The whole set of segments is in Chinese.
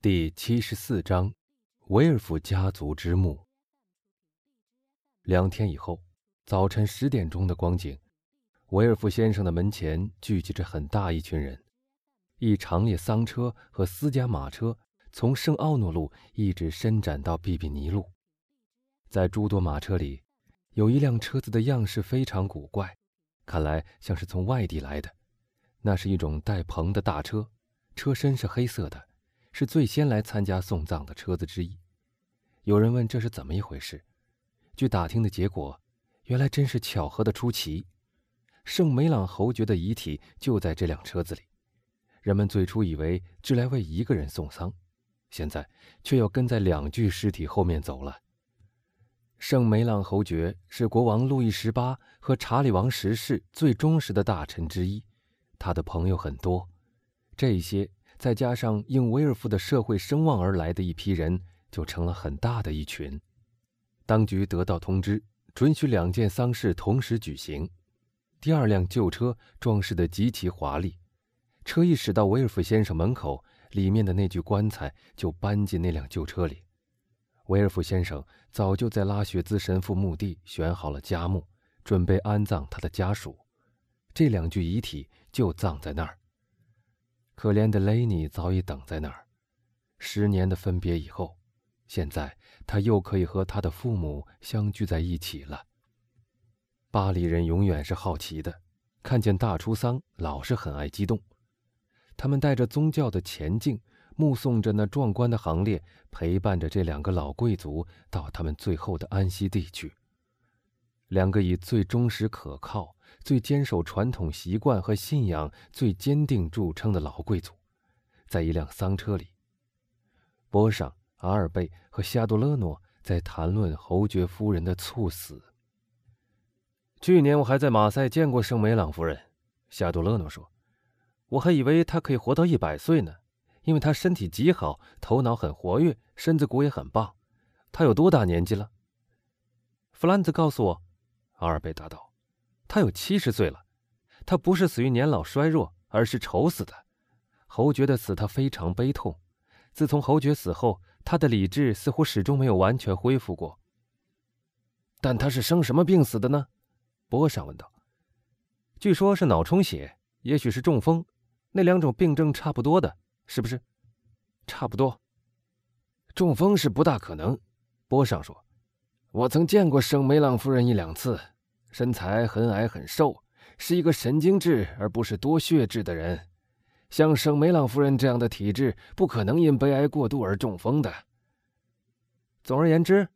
第七十四章，维尔夫家族之墓。两天以后，早晨十点钟的光景，维尔夫先生的门前聚集着很大一群人，一长列丧车和私家马车从圣奥诺路一直伸展到比比尼路。在诸多马车里，有一辆车子的样式非常古怪，看来像是从外地来的。那是一种带棚的大车，车身是黑色的。是最先来参加送葬的车子之一。有人问这是怎么一回事？据打听的结果，原来真是巧合的出奇。圣梅朗侯爵的遗体就在这辆车子里。人们最初以为只来为一个人送丧，现在却要跟在两具尸体后面走了。圣梅朗侯爵是国王路易十八和查理王十世最忠实的大臣之一，他的朋友很多，这些。再加上应威尔夫的社会声望而来的一批人，就成了很大的一群。当局得到通知，准许两件丧事同时举行。第二辆旧车装饰得极其华丽，车一驶到威尔夫先生门口，里面的那具棺材就搬进那辆旧车里。威尔夫先生早就在拉雪兹神父墓地选好了家墓，准备安葬他的家属。这两具遗体就葬在那儿。可怜的雷尼早已等在那儿，十年的分别以后，现在他又可以和他的父母相聚在一起了。巴黎人永远是好奇的，看见大出丧老是很爱激动。他们带着宗教的前进，目送着那壮观的行列，陪伴着这两个老贵族到他们最后的安息地去。两个以最忠实可靠。最坚守传统习惯和信仰最坚定著称的老贵族，在一辆丧车里。波尚、阿尔贝和夏杜勒诺在谈论侯爵夫人的猝死。去年我还在马赛见过圣梅朗夫人，夏杜勒诺说：“我还以为她可以活到一百岁呢，因为她身体极好，头脑很活跃，身子骨也很棒。她有多大年纪了？”弗兰兹告诉我，阿尔贝答道。他有七十岁了，他不是死于年老衰弱，而是愁死的。侯爵的死他非常悲痛。自从侯爵死后，他的理智似乎始终没有完全恢复过。但他是生什么病死的呢？波尚问道。据说是脑充血，也许是中风，那两种病症差不多的，是不是？差不多。中风是不大可能，波尚说。我曾见过圣梅朗夫人一两次。身材很矮很瘦，是一个神经质而不是多血质的人。像圣梅朗夫人这样的体质，不可能因悲哀过度而中风的。总而言之，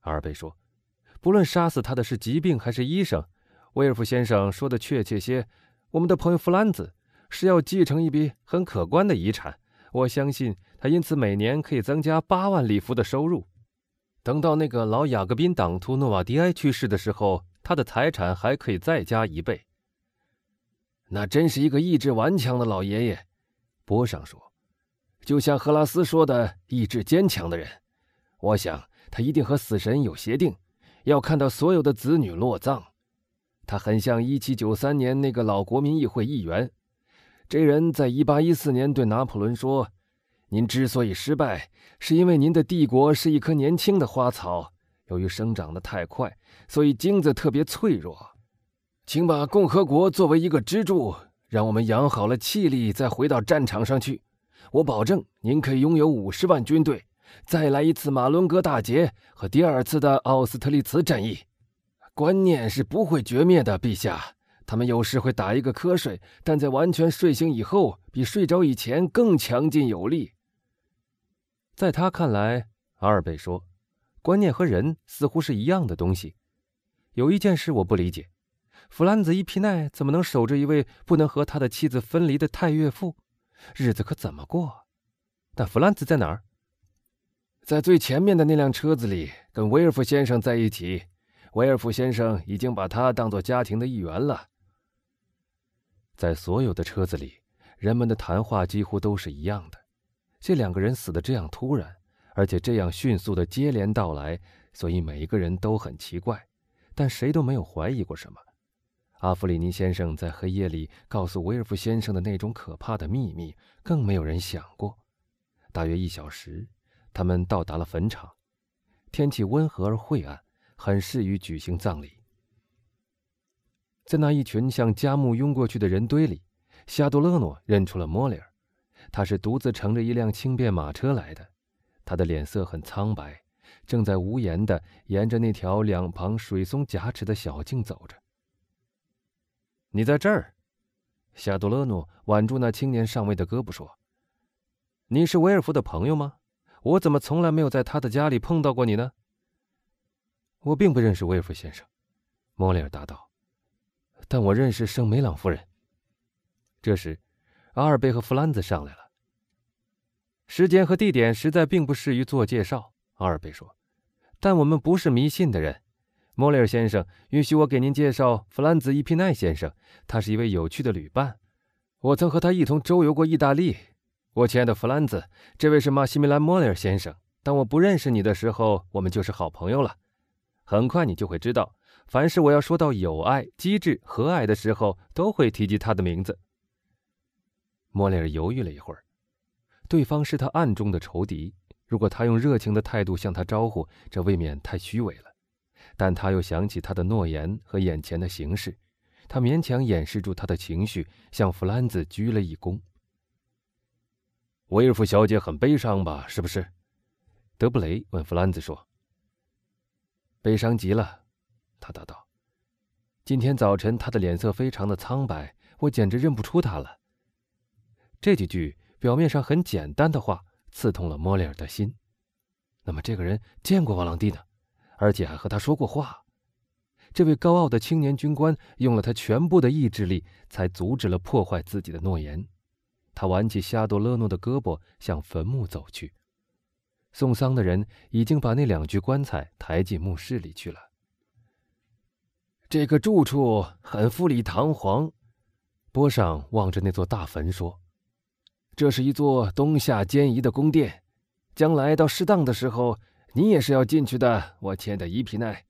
阿尔贝说，不论杀死他的是疾病还是医生，威尔夫先生说的确切些，我们的朋友弗兰兹是要继承一笔很可观的遗产。我相信他因此每年可以增加八万里弗的收入。等到那个老雅各宾党徒诺瓦迪埃去世的时候。他的财产还可以再加一倍。那真是一个意志顽强的老爷爷，波尚说，就像赫拉斯说的，意志坚强的人。我想他一定和死神有协定，要看到所有的子女落葬。他很像1793年那个老国民议会议员，这人在1814年对拿破仑说：“您之所以失败，是因为您的帝国是一棵年轻的花草。”由于生长的太快，所以茎子特别脆弱。请把共和国作为一个支柱，让我们养好了气力，再回到战场上去。我保证，您可以拥有五十万军队，再来一次马伦哥大捷和第二次的奥斯特利茨战役。观念是不会绝灭的，陛下。他们有时会打一个瞌睡，但在完全睡醒以后，比睡着以前更强劲有力。在他看来，阿尔贝说。观念和人似乎是一样的东西。有一件事我不理解：弗兰兹·伊皮奈怎么能守着一位不能和他的妻子分离的太岳父？日子可怎么过？但弗兰兹在哪儿？在最前面的那辆车子里，跟威尔夫先生在一起。威尔夫先生已经把他当做家庭的一员了。在所有的车子里，人们的谈话几乎都是一样的：这两个人死的这样突然。而且这样迅速的接连到来，所以每一个人都很奇怪，但谁都没有怀疑过什么。阿弗里尼先生在黑夜里告诉威尔夫先生的那种可怕的秘密，更没有人想过。大约一小时，他们到达了坟场。天气温和而晦暗，很适于举行葬礼。在那一群向加木拥过去的人堆里，夏多勒诺认出了莫里尔。他是独自乘着一辆轻便马车来的，他的脸色很苍白，正在无言地沿着那条两旁水松夹持的小径走着。你在这儿？夏多勒诺挽住那青年上尉的胳膊说：“你是维尔夫的朋友吗？我怎么从来没有在他的家里碰到过你呢？”我并不认识威尔夫先生，莫里尔答道。但我认识圣梅朗夫人。这时，阿尔贝和弗兰兹上来了。时间和地点实在并不适于做介绍，阿尔贝说。但我们不是迷信的人。莫雷尔先生，允许我给您介绍弗兰兹·伊皮奈先生。他是一位有趣的旅伴，我曾和他一同周游过意大利。我亲爱的弗兰兹，这位是马西米兰·莫雷尔先生。当我不认识你的时候，我们就是好朋友了。很快你就会知道。凡是我要说到友爱、机智、和蔼的时候，都会提及他的名字。莫雷尔犹豫了一会儿，对方是他暗中的仇敌，如果他用热情的态度向他招呼，这未免太虚伪了。但他又想起他的诺言和眼前的形势，他勉强掩饰住他的情绪，向弗兰兹鞠了一躬。维尔夫小姐很悲伤吧？是不是？德布雷问弗兰兹说。悲伤极了。他答道：“今天早晨，他的脸色非常的苍白，我简直认不出他了。”这几句表面上很简单的话，刺痛了莫里尔的心。那么，这个人见过瓦朗蒂呢，而且还和他说过话。这位高傲的青年军官用了他全部的意志力，才阻止了破坏自己的诺言。他挽起夏多勒诺的胳膊，向坟墓走去。送丧的人已经把那两具棺材抬进墓室里去了。这个住处很富丽堂皇，波上望着那座大坟说：“这是一座冬夏兼宜的宫殿，将来到适当的时候，你也是要进去的，我亲爱的伊皮奈，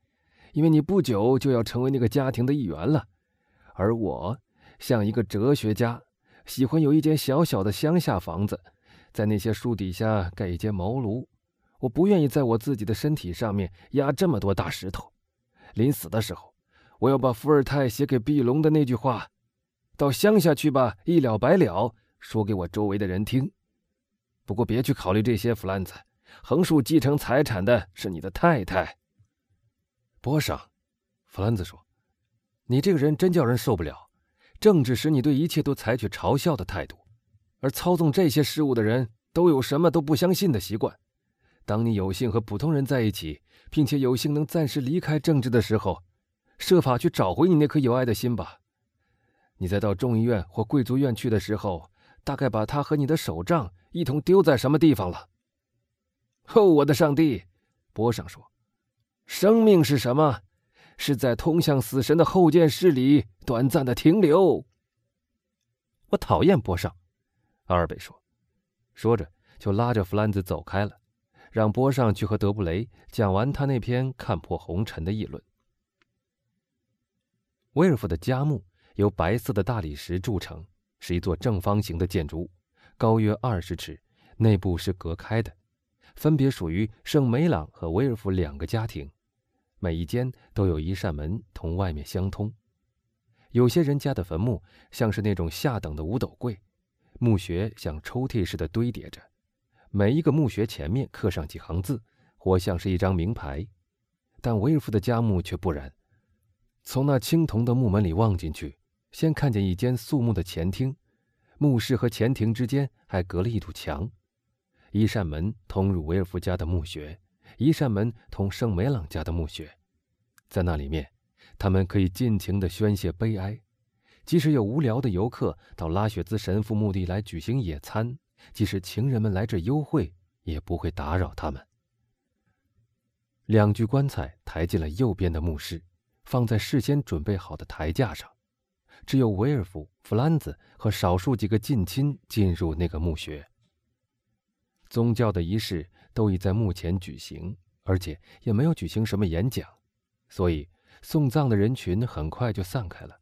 因为你不久就要成为那个家庭的一员了。而我，像一个哲学家，喜欢有一间小小的乡下房子，在那些树底下盖一间茅庐。我不愿意在我自己的身体上面压这么多大石头，临死的时候。”我要把伏尔泰写给毕龙的那句话：“到乡下去吧，一了百了。”说给我周围的人听。不过别去考虑这些，弗兰兹。横竖继承财产的是你的太太。波上，弗兰兹说：“你这个人真叫人受不了。政治使你对一切都采取嘲笑的态度，而操纵这些事物的人都有什么都不相信的习惯。当你有幸和普通人在一起，并且有幸能暂时离开政治的时候。”设法去找回你那颗有爱的心吧。你在到众议院或贵族院去的时候，大概把他和你的手杖一同丢在什么地方了？哦，我的上帝！波上说：“生命是什么？是在通向死神的后见室里短暂的停留。”我讨厌波上，阿尔贝说，说着就拉着弗兰兹走开了，让波上去和德布雷讲完他那篇看破红尘的议论。威尔夫的家墓由白色的大理石铸成，是一座正方形的建筑物，高约二十尺，内部是隔开的，分别属于圣梅朗和威尔夫两个家庭，每一间都有一扇门同外面相通。有些人家的坟墓像是那种下等的五斗柜，墓穴像抽屉似的堆叠着，每一个墓穴前面刻上几行字，或像是一张名牌，但威尔夫的家墓却不然。从那青铜的木门里望进去，先看见一间肃穆的前厅，墓室和前庭之间还隔了一堵墙，一扇门通入维尔夫家的墓穴，一扇门通圣梅朗家的墓穴，在那里面，他们可以尽情地宣泄悲哀，即使有无聊的游客到拉雪兹神父墓地来举行野餐，即使情人们来这幽会，也不会打扰他们。两具棺材抬进了右边的墓室。放在事先准备好的台架上，只有维尔夫、弗兰兹和少数几个近亲进入那个墓穴。宗教的仪式都已在墓前举行，而且也没有举行什么演讲，所以送葬的人群很快就散开了。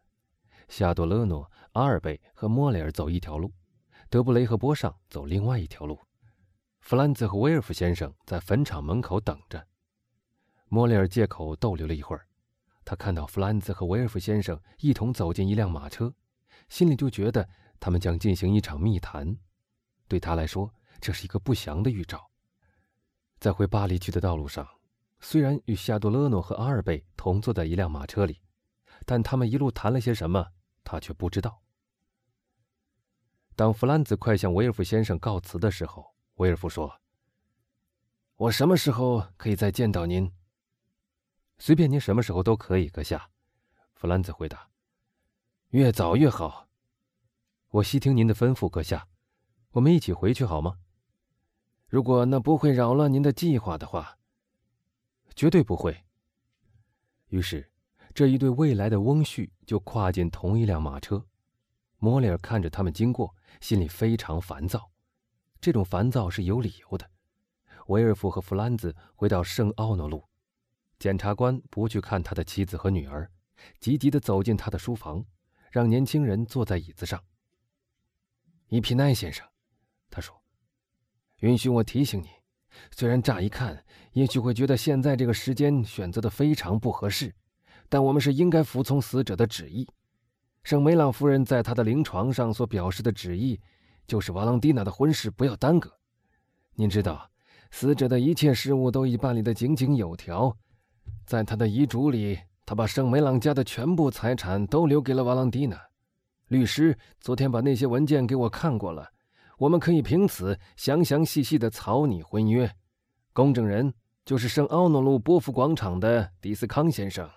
夏多勒诺、阿尔贝和莫雷尔走一条路，德布雷和波尚走另外一条路。弗兰兹和威尔夫先生在坟场门口等着。莫雷尔借口逗留了一会儿，他看到弗兰兹和威尔夫先生一同走进一辆马车，心里就觉得他们将进行一场密谈。对他来说，这是一个不祥的预兆。在回巴黎去的道路上，虽然与夏多勒诺和阿尔贝同坐在一辆马车里，但他们一路谈了些什么，他却不知道。当弗兰兹快向威尔夫先生告辞的时候，威尔夫说：“我什么时候可以再见到您？”“随便您什么时候都可以，阁下。”弗兰兹回答。“越早越好。”“我悉听您的吩咐，阁下。我们一起回去好吗？”“如果那不会扰乱您的计划的话。”“绝对不会。”于是，这一对未来的翁婿就跨进同一辆马车。莫里尔看着他们经过，心里非常烦躁。这种烦躁是有理由的。维尔夫和弗兰兹回到圣奥诺路，检察官不去看他的妻子和女儿，急急地走进他的书房，让年轻人坐在椅子上。伊皮奈先生，他说：“允许我提醒你，虽然乍一看也许会觉得现在这个时间选择的非常不合适，但我们是应该服从死者的旨意。”圣梅朗夫人在她的灵床上所表示的旨意，就是瓦朗蒂娜的婚事不要耽搁。您知道，死者的一切事务都已办理得井井有条。在他的遗嘱里，他把圣梅朗家的全部财产都留给了瓦朗蒂娜。律师昨天把那些文件给我看过了，我们可以凭此详详细细的草拟婚约。公证人就是圣奥诺路波夫广场的迪斯康先生。